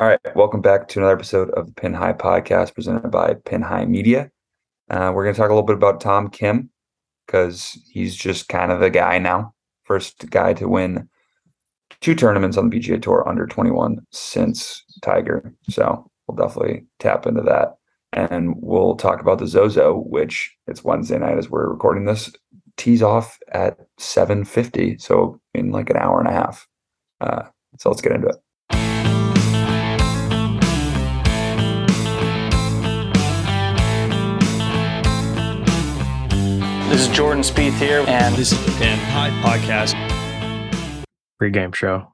All right, welcome back to another episode of the Pin High Podcast presented by Pin High Media. Uh, we're going to talk a little bit about Tom Kim because he's just kind of the guy now. First guy to win two tournaments on the PGA Tour under 21 since Tiger. So we'll definitely tap into that. And we'll talk about the Zozo, which it's Wednesday night as we're recording this. Tees off at 7:50, so in like an hour and a half. Uh, so let's get into it. Jordan Spieth here, and This is the Pin High Podcast. Pre-game show.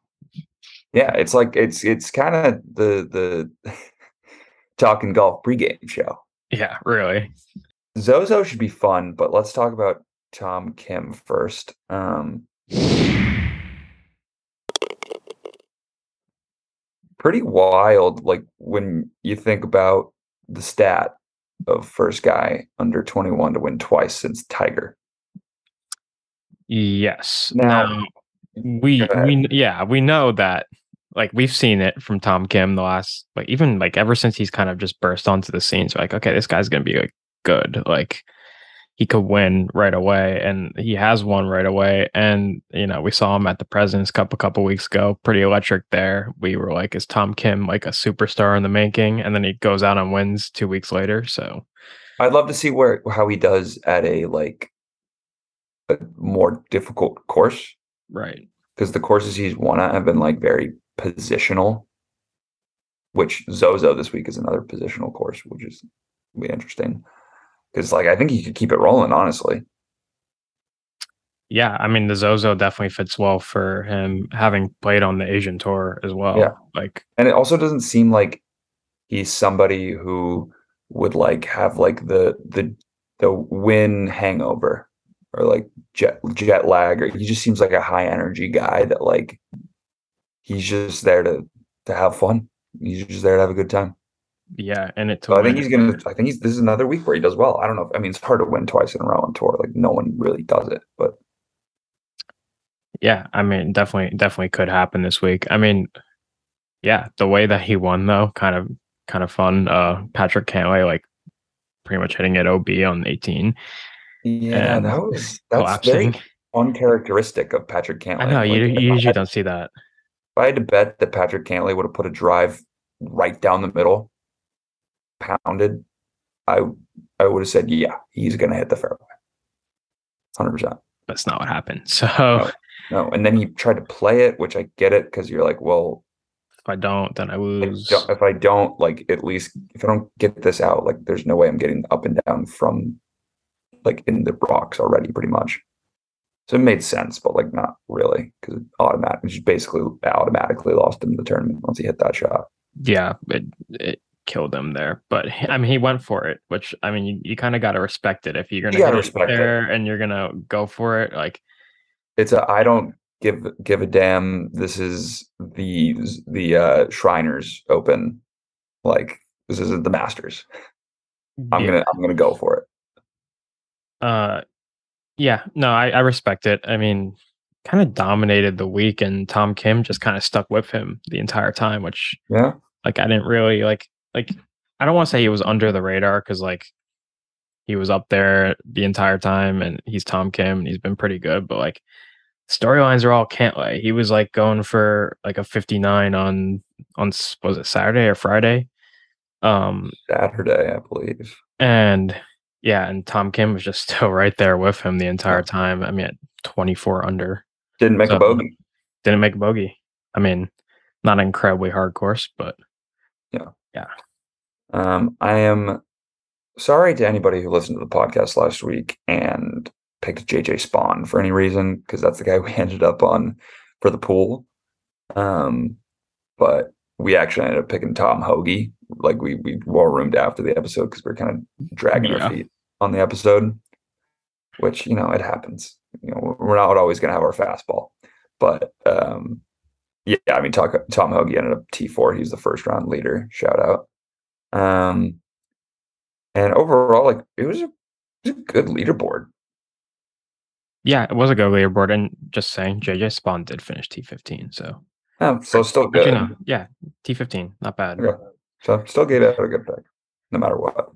Yeah, it's like it's it's kind of the the talking golf pregame show. Yeah, really. Zozo should be fun, but let's talk about Tom Kim first. Um, pretty wild, like when you think about the stat of first guy under 21 to win twice since Tiger. Yes. Now- Now, we we yeah we know that like we've seen it from Tom Kim the last like even like ever since he's kind of just burst onto the scene. So like okay, this guy's gonna be like good. Like he could win right away, and he has won right away. And you know we saw him at the Presidents Cup a couple weeks ago, pretty electric there. We were like, is Tom Kim like a superstar in the making? And then he goes out and wins two weeks later. So I'd love to see where how he does at a like a more difficult course. right. because the courses he's won at have been like very positional. Which Zozo this week is another positional course, which is be interesting. Because like I think he could keep it rolling, honestly. Yeah, I mean the Zozo definitely fits well for him having played on the Asian tour as well. Yeah. Like And it also doesn't seem like he's somebody who would like have like the the the win hangover or like jet jet lag or he just seems like a high energy guy that like he's just there to to have fun. He's just there to have a good time. Yeah, and it So I think he's gonna. I think he's. This is another week where he does well. I don't know. If, I mean, it's hard to win twice in a row on tour. Like no one really does it. But Yeah, I mean definitely definitely could happen this week. I mean, yeah, the way that he won though, kind of kind of fun. Uh Patrick Cantlay like pretty much hitting it OB on 18. yeah, that was that's collapsing. very uncharacteristic of Patrick Cantlay. I know you, Like, if you usually had- don't see that. If I had to bet that Patrick Cantlay would have put a drive right down the middle, pounded, I I would have said, yeah, he's gonna hit the fairway, hundred percent. That's not what happened. So No, and then he tried to play it, which I get it because you're like, well, if I don't, then I lose. don't- if I don't like at least if I don't get this out, like there's no way I'm getting up and down from like in the rocks already, pretty much. So it made sense, but like not really because it automatic, just basically automatically lost him the tournament once he hit that shot. yeah, it it killed him there. But I mean, he went for it, which I mean, you, you kind of got to respect it if you're gonna gotta hit it it. there and you're gonna go for it. Like, It's a I don't give give a damn. This is the the uh Shriners Open, like this isn't the Masters. I'm yeah, gonna I'm gonna go for it. uh, yeah, no, I, I respect it. I mean, kind of dominated the week, and Tom Kim just kind of stuck with him the entire time, which Yeah, like I didn't really like. Like, I don't want to say he was under the radar because like he was up there the entire time, and he's Tom Kim, and he's been pretty good, but like. Storylines are all Cantlay. He was like going for like a 59 on on was it Saturday or Friday? Um Saturday, I believe. and yeah, and Tom Kim was just still right there with him the entire time. I mean, at 24 under, Didn't make a bogey. didn't make a bogey. I mean, not an incredibly hard course, but Um, I am sorry to anybody who listened to the podcast last week and picked JJ Spaun for any reason, because that's the guy we ended up on for the pool. Um, but we actually ended up picking Tom Hoge. Like we we war roomed after the episode because we are kind of dragging Yeah. our feet on the episode, which you know it happens. You know we're not always gonna have our fastball, but um, yeah, I mean talk, Tom Hoge ended up T four. He's the first round leader. Shout out. Um, and overall, like it was a, it was a good leaderboard. yeah, it was a good leaderboard. And just saying, JJ Spaun did finish T15. So Yeah, so still But you good. know, yeah, T fifteen, not bad. Okay. So still gave it a good pick, no matter what.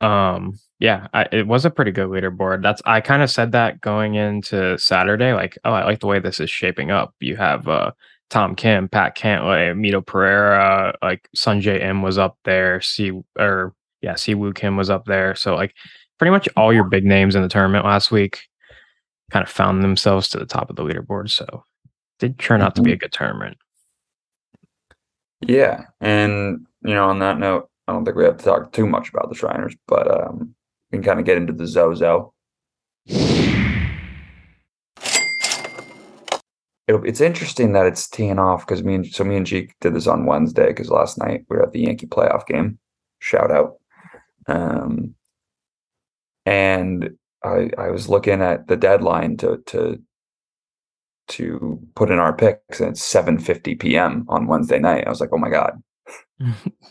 Um, yeah, I, it was a pretty good leaderboard. That's I kind of said that going into Saturday, like, oh, I like the way this is shaping up. You have uh Tom Kim, Pat Cantlay, Mito Pereira, like Sungjae Im was up there, C or yeah, Siwoo Kim was up there. So like pretty much all your big names in the tournament last week kind of found themselves to the top of the leaderboard. So did turn out to be a good tournament. Yeah, and you know, on that note, I don't think we have to talk too much about the Shriners, but um, we can kind of get into the Zozo. It, it's interesting that it's teeing off because me and so me and Cheek did this on Wednesday because last night we were at the Yankee playoff game. Shout out. Um, and I I was looking at the deadline to to to put in our picks and it's 7:50 p.m. on Wednesday night. I was like, "Oh my god,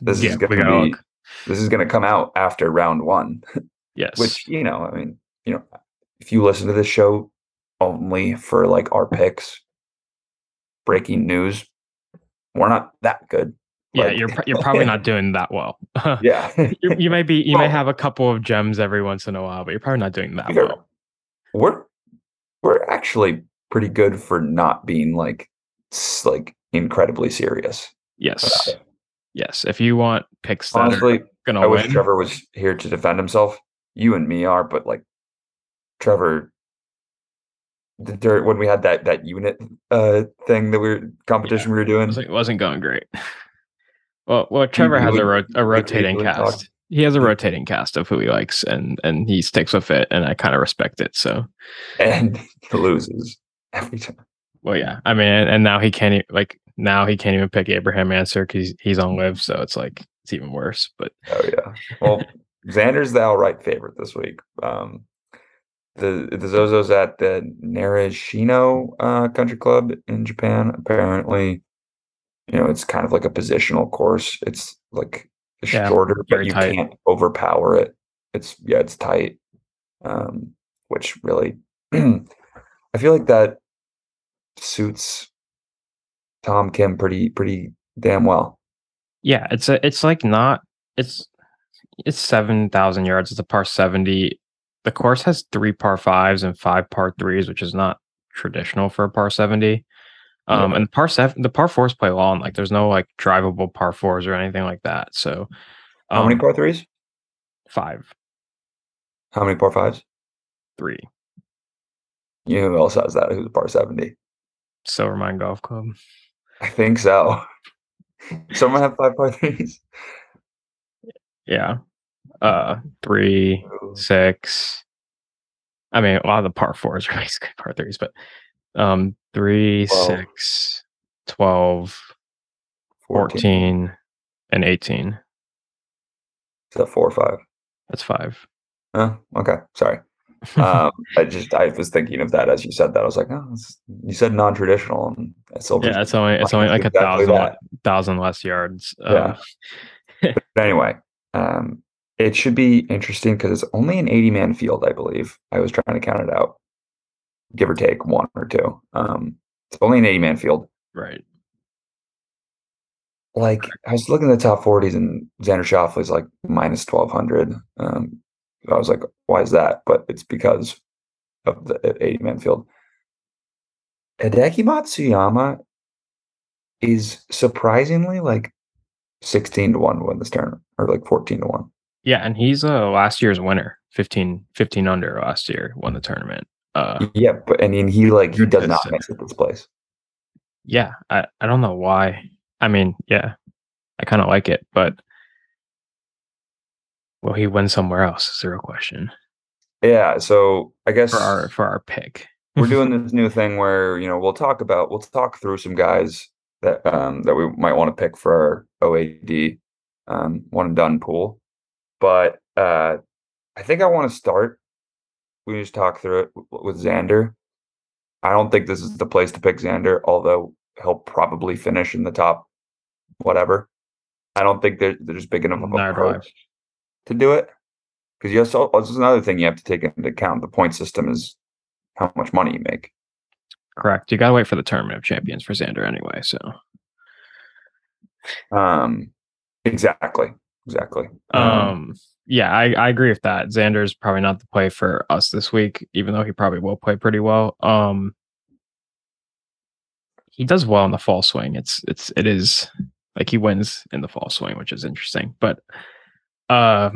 this Yeah, is going to be this is going to come out after round 1." Yes. Which, you know, I mean, you know, if you listen to this show only for like our picks, breaking news, we're not that good. yeah, like- you're you're probably not doing that well. Yeah. you, you may be you may have a couple of gems every once in a while, but you're probably not doing that We're- well. we're we're actually pretty good for not being like like incredibly serious. Yes. Yes. If you want picks Honestly, gonna I wish Trevor was here to defend himself. You and me are, but like Trevor, the, dur- when we had that that unit uh thing that we were competition we were doing, wasn't, wasn't going great. Well, well, Trevor has a, ro- a rotating really cast. He has a rotating cast of who he likes, and and he sticks with it, and I kind of respect it. So, and he loses every time. well, yeah, I mean, and, and now he can't like now he can't even pick Abraham Ancer because he's on LIV, so it's like it's even worse. But Oh yeah. Well, Xander's the outright favorite this week. Um, the the Zozos at the Narashino uh, Country Club in Japan. Apparently, you know, it's kind of like a positional course. It's like Yeah, shorter, but you tight. can't overpower it. It's yeah, it's tight. Um, which really, I feel like that suits Tom Kim pretty pretty damn well. yeah, it's a it's like not it's it's seven thousand yards. It's a par seventy. The course has three par fives and five par threes, which is not traditional for a par seventy. Um, Yeah. and par seven, the par fours play long. Like there's no like drivable par fours or anything like that. So, How many um, par threes? Five, How many par fives? three. You know who else has that? Who's a par 70? Silvermine Golf Club. I think so. Someone have five par threes? Yeah. Uh, three, six. I mean, a lot of the par fours are basically par threes, but um, three, Twelve. six, 12, 14, and 18. Is that four or five? That's five. Oh, okay. Sorry. Um, I just I was thinking of that as you said that. I was like, oh, you said non-traditional, and Silver. yeah, it's only it's only like a thousand that. thousand less yards. Yeah. Um, But anyway, um, it should be interesting because it's only an 80-man field, I believe. I was trying to count it out, give or take one or two. Um, it's only an 80-man field. right. like I was looking at the top 40s and Xander Schauffele's like minus 1200. Um, I was like, why is that? But it's because of the 80 man field. Hideki Matsuyama is surprisingly like 16 to 1 to win this tournament or like 14 to 1. Yeah, and he's uh last year's winner, 15, 15 under last year, won the tournament. Uh, Yeah, but I mean, he like, he does not miss at this place. yeah, I, I don't know why. I mean, yeah, I kind of like it, but will he win somewhere else? Is the real question Yeah. So I guess for our for our pick. we're doing this new thing where you know we'll talk about we'll talk through some guys that um that we might want to pick for our OAD um one and done pool. But uh I think I want to start we just talk through it with Xander. I don't think this is the place to pick Xander, although he'll probably finish in the top whatever. I don't think there, there's big enough of a approach to do it. Because you also this is another thing you have to take into account. The point system is how much money you make. Correct. You gotta wait for the tournament of champions for Xander anyway. So Um, exactly, exactly. Um, yeah, I, I agree with that. Xander's probably not the play for us this week, even though he probably will play pretty well. Um, he does well in the fall swing. It's it's it is like he wins in the fall swing, which is interesting. But uh,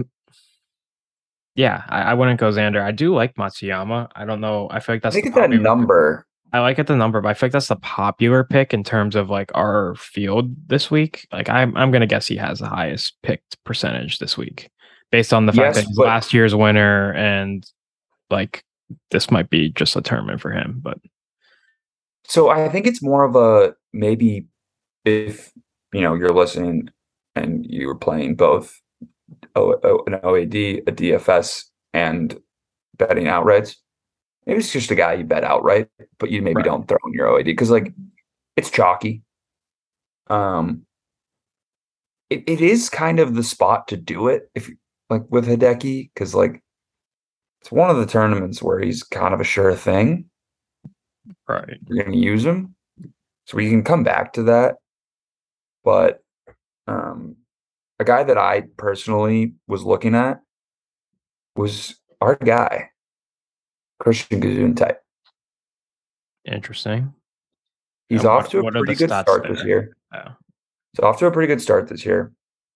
yeah, I, I wouldn't go Xander. I do like Matsuyama. I don't know. I feel like I that's think the that number. I like it the number, but I feel like that's the popular pick in terms of like our field this week. Like I'm I'm gonna guess he has the highest picked percentage this week, based on the fact Yes, that he's but- last year's winner and like this might be just a tournament for him. But So I think it's more of a maybe if you know you're listening and you were playing both an OAD, a DFS, and betting outrights. Maybe it's just a guy you bet outright, but you maybe Right. don't throw in your OAD because like it's chalky. Um, it, it is kind of the spot to do it if like with Hideki because like it's one of the tournaments where he's kind of a sure thing right, you're going to use him. So we can come back to that. But um, a guy that I personally was looking at was our guy, Christiaan Bezuidenhout. interesting. He's And off what- to a pretty good start this year. Oh. He's off to a pretty good start this year.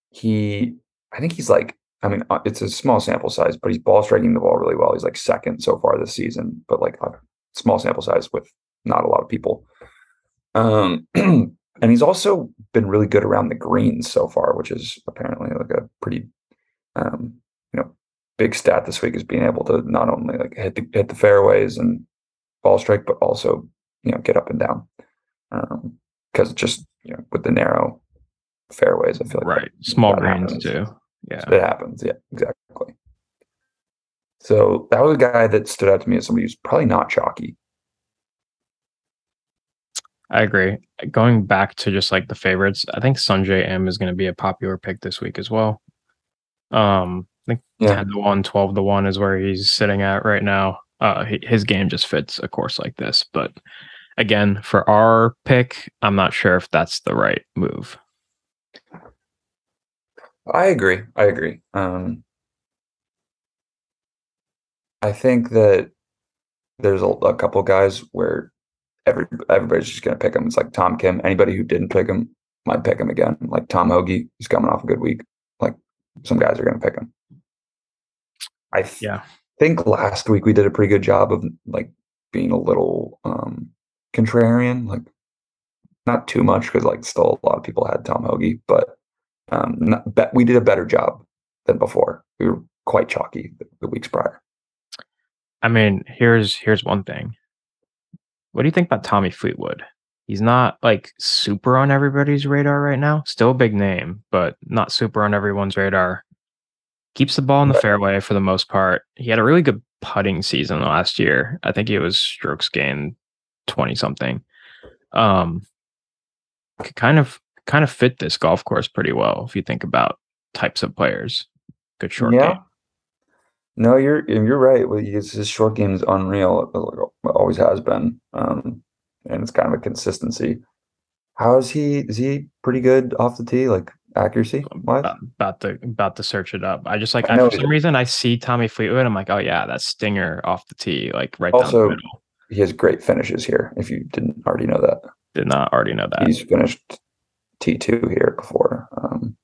He, I think he's like, I mean, uh, it's a small sample size, but he's ball striking the ball really well. He's like second so far this season, but like a small sample size with not a lot of people. Um, and he's also been really good around the greens so far, which is apparently like a pretty, um, you know, big stat this week is being able to not only like hit the hit the fairways and ball strike, but also you know get up and down. Um, because just you know with the narrow fairways, I feel like that- Right, small that greens happens. too. Yeah, it happens. Yeah, exactly. So that was a guy that stood out to me as somebody who's probably not chalky. I agree. Going back to just like the favorites, I think Sungjae Im is going to be a popular pick this week as well. Um, I think Yeah. 10 to 1, 12 to 1 is where he's sitting at right now. Uh, his game just fits a course like this. But again, for our pick, I'm not sure if that's the right move. I agree. I agree. Um, I think that there's a, a couple guys where every everybody's just going to pick him. It's like Tom Kim. Anybody who didn't pick him might pick him again. Like Tom Hoge, he's coming off a good week. Like some guys are going to pick him. I th- Yeah. think last week we did a pretty good job of like being a little um contrarian, like not too much because like still a lot of people had Tom Hoge, but um not, bet we did a better job than before. We were quite chalky the, the weeks prior. I mean, here's here's one thing. What do you think about Tommy Fleetwood? He's not like super on everybody's radar right now. Still a big name, but not super on everyone's radar. Keeps the ball in the fairway for the most part. He had a really good putting season last year. I think it was strokes gained 20 something. Um could kind of kind of fit this golf course pretty well if you think about types of players. Good short Yeah. game. No, you're you're right. His short game is unreal. It always has been, um, and it's kind of a consistency. How is he? Is he pretty good off the tee, like accuracy wise? about, about to about to search it up. I just like I I, for some reason I see Tommy Fleetwood. I'm like, oh yeah, that stinger off the tee, like right down Also- the middle. He has great finishes here. If you didn't already know that, Did not already know that. he's finished T two here before. Um,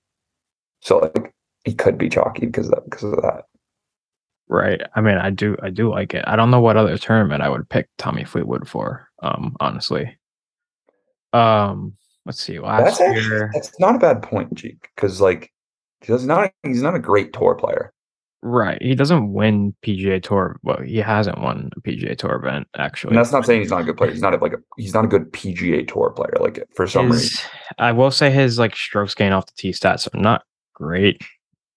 so like he could be chalky because of that. Because of that. Right. I mean, I do I do like it. I don't know what other tournament I would pick Tommy Fleetwood for. Um, honestly. Um, let's see. Last That's actually, year, that's not a bad point, Jeek. Because like he's not he's not a great tour player. right? He doesn't win PGA Tour. Well, he hasn't won a PGA Tour event actually. And that's not saying he's not a good player. He's not a, like a he's not a good PGA Tour player. Like for some reason. I will say his like strokes gain off the tee stats are not great,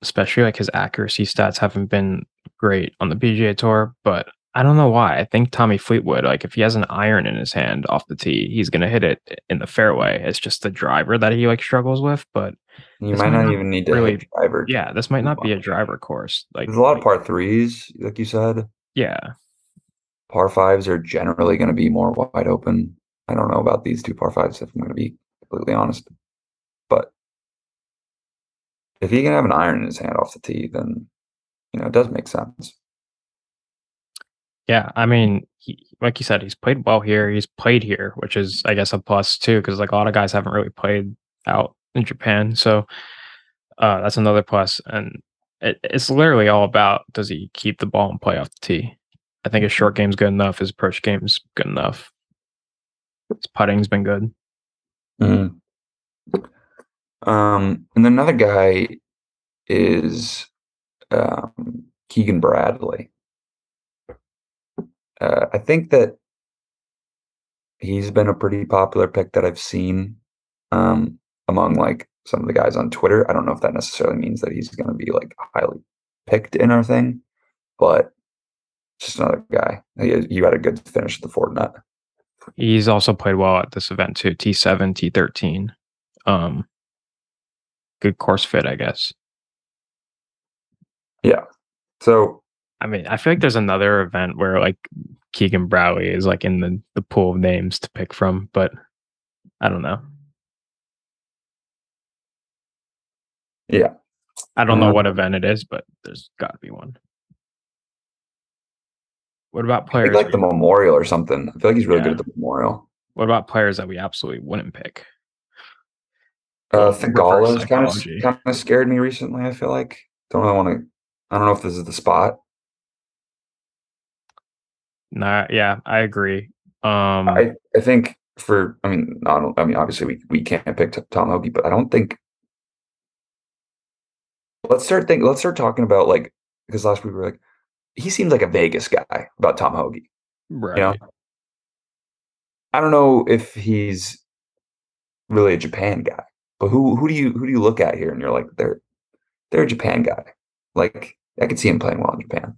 especially like his accuracy stats haven't been great on the PGA Tour. But I don't know why. I think Tommy Fleetwood, like if he has an iron in his hand off the tee, he's gonna hit it in the fairway. It's just the driver that he like struggles with. But You might might not even need to really- driver. yeah, this might not be a driver course. Like There's a lot of par threes, like you said. Yeah, Par fives are generally going to be more wide open. I don't know about these two par fives, if I'm going to be completely honest. But if he can have an iron in his hand off the tee, then you know it does make sense. Yeah, I mean, he, like you said, he's played well here. He's played here, which is, I guess, a plus too, because like a lot of guys haven't really played out in Japan. So uh, that's another plus. And it, it's literally all about does he keep the ball and play off the tee? I think his short game's good enough. His approach game's good enough. His putting's been good. Mm. Um, and then another guy is um, Keegan Bradley. Uh, I think that he's been a pretty popular pick that I've seen um, among like some of the guys on Twitter. I don't know if that necessarily means that he's going to be like highly picked in our thing, but just another guy. He, he had a good finish at the Fortinet. He's also played well at this event too. T seven, T thirteen. Um, good course fit, I guess. Yeah. So I mean, I feel like there's another event where like Keegan Bradley is like in the the pool of names to pick from, but I don't know. Yeah. I don't know Um, what event it is, but there's got to be one. What about players? like the Memorial or something. I feel like he's really Yeah. good at the Memorial. what about players that we absolutely wouldn't pick? Uh, Well, Theegala kind of kind of scared me recently. I feel like don't really want to. I don't know if this is the spot. Nah, yeah, I agree. Um, I I think for I mean I don't I mean obviously we we can't pick Tom Hoge, but I don't think. Let's start think. Let's start talking about like because last week we were like, he seems like a Vegas guy about Tom Hoge. right. You know, I don't know if he's really a Japan guy, but who who do you who do you look at here and you're like they're they're a Japan guy. Like I could see him playing well in Japan.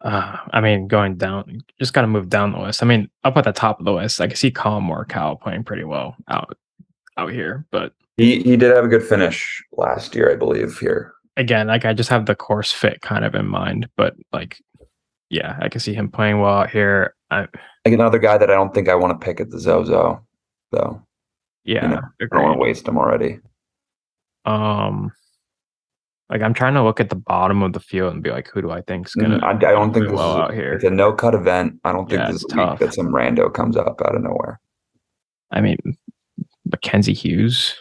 Uh, I mean, going down, just got to move down the list. I mean, up at the top of the list, I can see Collin Morikawa playing pretty well out out here. But He he did have a good finish last year, I believe. Here, again, like I just have the course fit kind of in mind. But like, yeah, I can see him playing well out here. I, like another guy that I don't think I want to pick at the Zozo, though. yeah, know, I don't want to waste him already. Um, like I'm trying to look at the bottom of the field and be like, who do I think's gonna? Mm, I, I don't think this well is out here. It's a no cut event. I don't think Yeah, this is tough. that some rando comes up out of nowhere. I mean, Mackenzie Hughes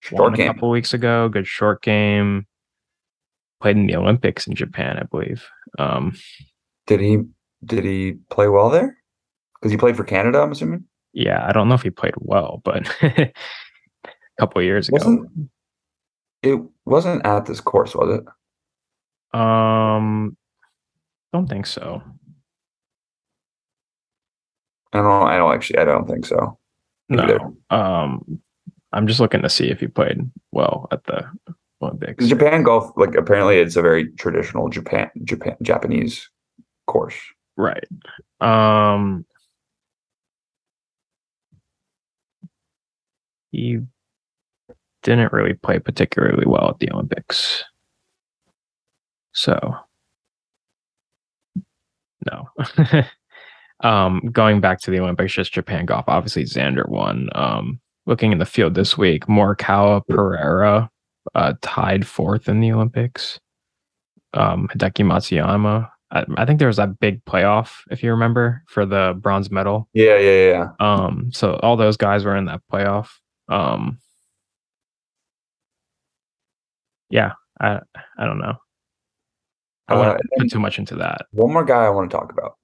Short won a game. couple weeks ago. Good short game. Played in the Olympics in Japan, I believe. Um, Did he did he play well there? Because he played for Canada, I'm assuming. yeah, I don't know if he played well, but a couple years ago. Wasn't it wasn't at this course, was it? Um, don't think so. I don't. I don't actually. I don't think so. Either. No. Um, I'm just looking to see if he played well at the Olympics. Japan golf, like apparently, it's a very traditional Japan Japan Japanese course. Right. Um, he didn't really play particularly well at the Olympics. So, no. um, going back to the Olympics, just Japan golf. Obviously, Xander won. Um, looking in the field this week, Morikawa Pereira uh, tied fourth in the Olympics. Um, Hideki Matsuyama. I, I think there was that big playoff, if you remember, for the bronze medal. Yeah, yeah, yeah, yeah. Um, so all those guys were in that playoff. Um, yeah, I I don't know. I Uh, and then put too much into that. one more guy I want to talk about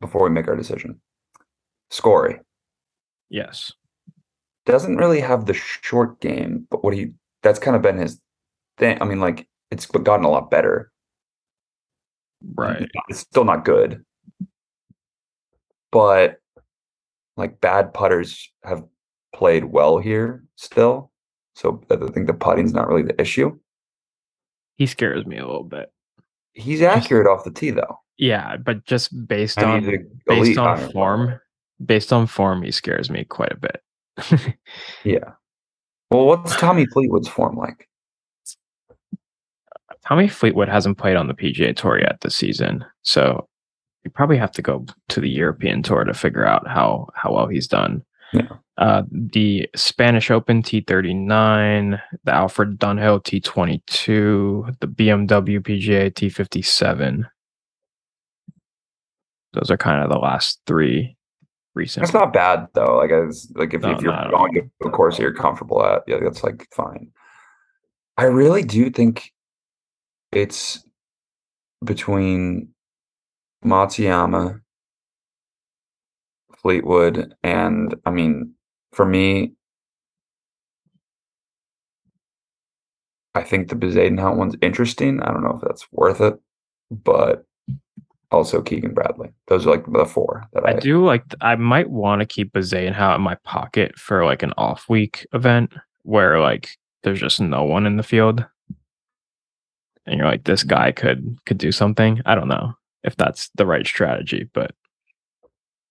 before we make our decision. Scory Yes. doesn't really have the short game, but what he that's kind of been his thing. I mean, like it's gotten a lot better. Right. It's still not good, but like bad putters have played well here still. So I think the putting's not really the issue. He scares me a little bit. He's accurate off the tee though. Yeah, but just based on based on iron form, based on form, he scares me quite a bit. Yeah. Well, what's Tommy Fleetwood's form like? Tommy Fleetwood hasn't played on the PGA Tour yet this season, so you probably have to go to the European Tour to figure out how how well he's done. Yeah. Uh, the Spanish Open T39, the Alfred Dunhill T22, the BMW PGA T57. Those are kind of the last three recent. That's not bad though. Like, as like if, No, if you're going to a course that you're comfortable at, yeah, that's like fine. I really do think it's between Matsuyama, Fleetwood, and I mean, for me, I think the Bezuidenhout one's interesting. I don't know if that's worth it, but also Keegan Bradley. Those are like the four that I, I do like. I might want to keep a Zaynhout in my pocket for like an off week event where like there's just no one in the field, and you're like, this guy could could do something. I don't know if that's the right strategy, but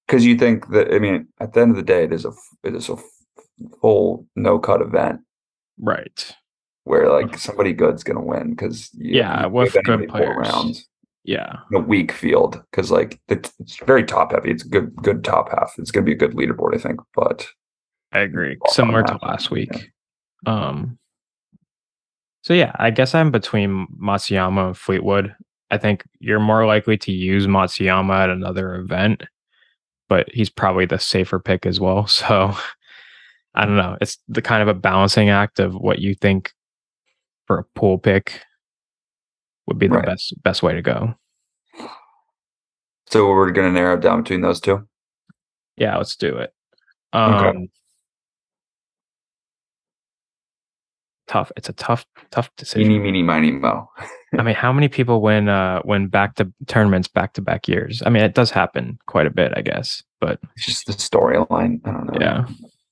because you think that I mean, at the end of the day, it is a it is a full no cut event right, where like somebody good's gonna win because Yeah, with good players. rounds yeah, a weak field because like it's, it's very top heavy. It's good good top half. It's gonna be a good leaderboard, I think. But I agree. Similar to last yeah. week. Um. So yeah, I guess I'm between Matsuyama and Fleetwood. I think you're more likely to use Matsuyama at another event, but he's probably the safer pick as well. So I don't know. It's the kind of a balancing act of what you think for a pool pick would be the Right. best best way to go. so we're gonna narrow it down between those two. Yeah, let's do it. Um Okay. tough. It's a tough, tough decision. Eeny, meeny, miny, mo. I mean, how many people win uh win back to tournaments back to back years? I mean, it does happen quite a bit, I guess. But It's just the storyline. I don't know. yeah,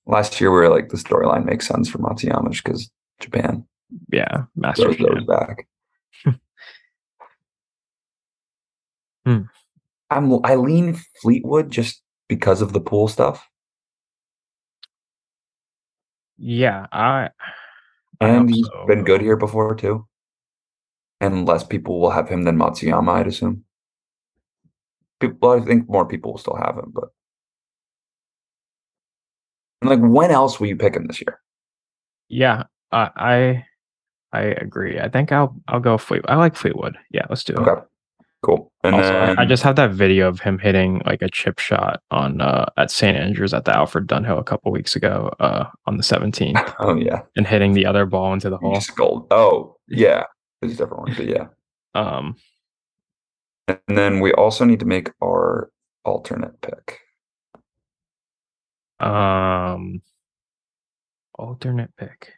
Last year we were like the storyline makes sense for Matsuyama because Japan yeah, Masters. throws those back. Hmm. I'm I lean Fleetwood just because of the pool stuff, Yeah, I. I and he's so. been good here before too. And less people will have him than Matsuyama, I'd assume. People, I think more people will still have him, but and like, when else will you pick him this year? Yeah, I, I, I agree. I think I'll I'll go Fleetwood. I like Fleetwood. Yeah, let's do it. Okay, cool. And also, I, I just have that video of him hitting like a chip shot on uh at St Andrews at the Alfred Dunhill a couple weeks ago uh on the 17th oh yeah, and hitting the other ball into the hole. scold. Oh yeah, there's a different one, but yeah. Um, And then we also need to make our alternate pick. um, alternate pick.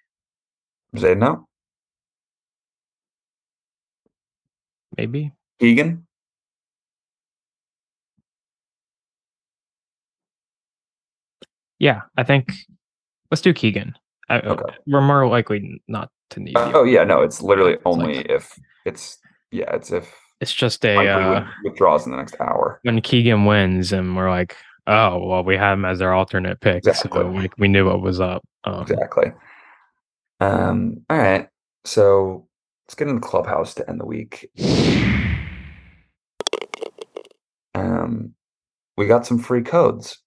Zayden now, Maybe. Keegan. Yeah, I think let's do Keegan. I, Okay. We're more likely not to need. the Oh yeah, no, it's literally It's only like- if it's yeah, it's if It's just a uh, withdraws in the next hour. when Keegan wins, and we're like, oh well, we have him as our alternate pick, Exactly. so like we knew what was up. Um, Exactly. Um, all right. So let's get into the clubhouse to end the week. Um, we got some free codes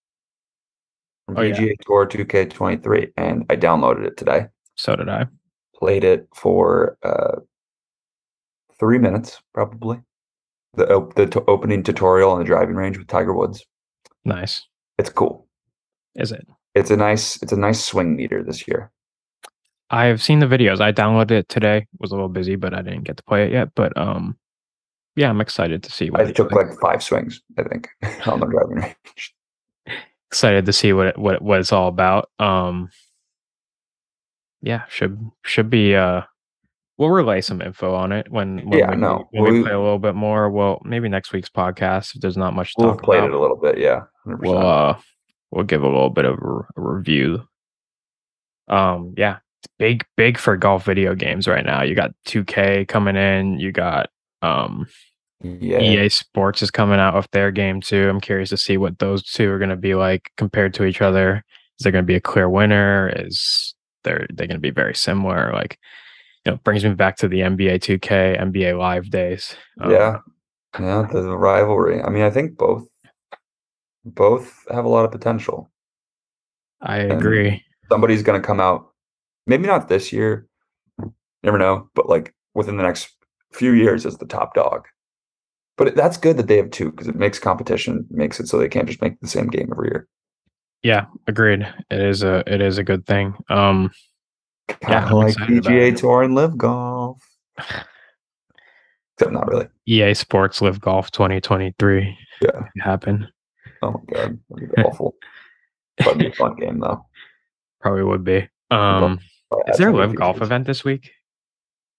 from Oh, yeah. PGA Tour 2K23, and I downloaded it today. So did I. Played it for uh, three minutes, probably. The op- the t- opening tutorial on the driving range with Tiger Woods. Nice. It's cool. Is it? It's a nice it's a nice swing meter this year. I have seen the videos. I downloaded it today. Was a little busy, but I didn't get to play it yet. But um, yeah, I'm excited to see what I took do. like five swings, I think, on the driving range. Excited to see what it, what what it's all about. Um, yeah, should should be. Uh, we'll relay some info on it when, when Yeah, we, no, when we we- play a little bit more. Well, maybe next week's podcast if there's not much to We've talk played about. it a little bit, yeah. 100%. we'll uh we'll give a little bit of a, a review. Um, yeah, it's big big for golf video games right now. You got 2K coming in. You got um yeah. EA Sports is coming out with their game too. I'm curious to see what those two are going to be like compared to each other. Is there going to be a clear winner? Is they're they going to be very similar? Like, you know, it brings me back to the NBA 2K, NBA Live days. Um, yeah. Yeah, the rivalry. I mean, I think both both have a lot of potential. I agree. Somebody's going to come out, maybe not this year, never know, but like within the next few years as the top dog. But that's good that they have two because it makes competition, makes it so they can't just make the same game every year. Yeah, agreed. It is a it is a good thing. Um, Kind of I'm like PGA. Tour and LIV Golf. Except not really. EA Sports LIV Golf 2023 Yeah. happen. Oh my god, that'd be awful. That'd be a fun game though. Probably would be. Um, is there a LIV Golf event this week?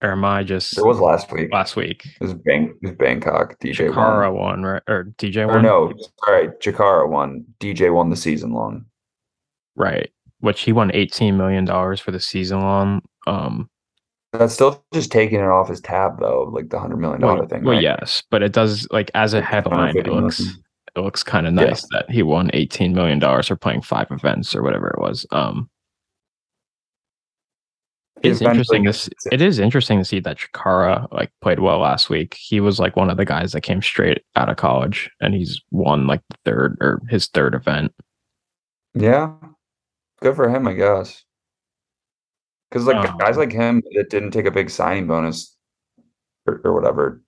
Or am I just It was last week. last week? It was, Bang, it was Bangkok. DJ Chacarra won. won, right? Or DJ Or won? no, sorry, Chacarra won. DJ won the season long. Right. Which he won $18 million for the season long. Um, That's still just taking it off his tab though, like the hundred million dollar well, thing. well, right? yes, but it does like as a headline, it looks million. it looks kind of Yeah. nice that he won $18 million for playing five events or whatever it was. Um, it's interesting. This it is interesting to see that Chacarra like played well last week. He was like one of the guys that came straight out of college, and he's won like the third or his third event. Yeah, good for him, I guess. Because like Um, guys like him that didn't take a big signing bonus or, or whatever,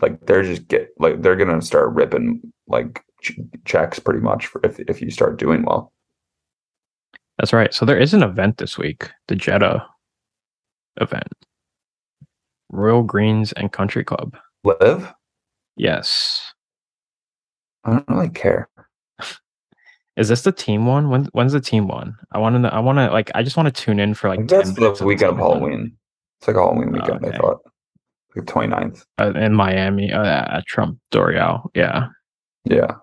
like they're just get like they're gonna start ripping like ch- checks pretty much for if if you start doing well. That's right. So there is an event this week, the Jeddah event, Royal Greens and Country Club. LIV, Yes. I don't really care. Is this the team one? When when's the team one? I want to. I want to like. I just want to tune in for like. think 10 that's the weekend of event. Halloween. It's like Halloween weekend. okay. I thought, like 29th. uh, in Miami uh, at Trump Doral. Yeah, Yeah,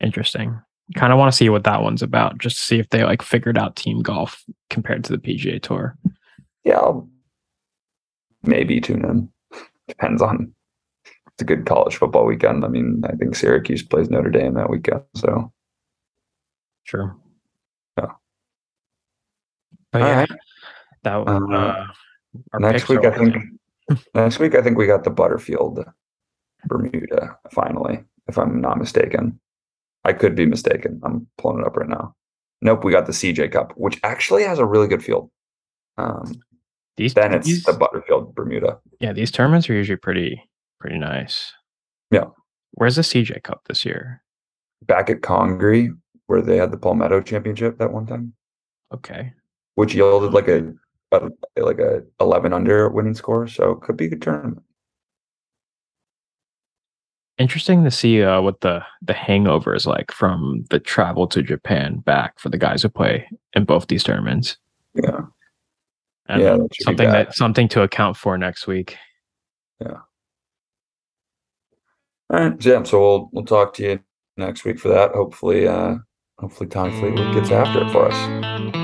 interesting. Kind of want to see what that one's about, just to see if they like figured out team golf compared to the PGA Tour. yeah. I'll maybe tune in. Depends on. It's a good college football weekend. I mean, I think Syracuse plays Notre Dame that weekend, so Sure. Yeah. But All yeah, right. that Uh, uh, next week, I think. next week, I think we got the Butterfield, Bermuda. Finally, if I'm not mistaken, I could be mistaken. I'm pulling it up right now. Nope, we got the CJ Cup, which actually has a really good field. Um, these then it's these, the Butterfield Bermuda. yeah these tournaments are usually pretty pretty nice. Yeah. Where's the CJ Cup this year? Back at Congaree, where they had the Palmetto Championship that one time, Okay. which yielded like a, a like a 11 under winning score. So it could be a good tournament. Interesting to see uh, what the the hangover is like from the travel to Japan back for the guys who play in both these tournaments. Yeah, And Yeah, that something that something to account for next week. Yeah. All right. So, yeah. So we'll we'll talk to you next week for that. Hopefully, uh, hopefully Tom Fleetwood gets after it for us.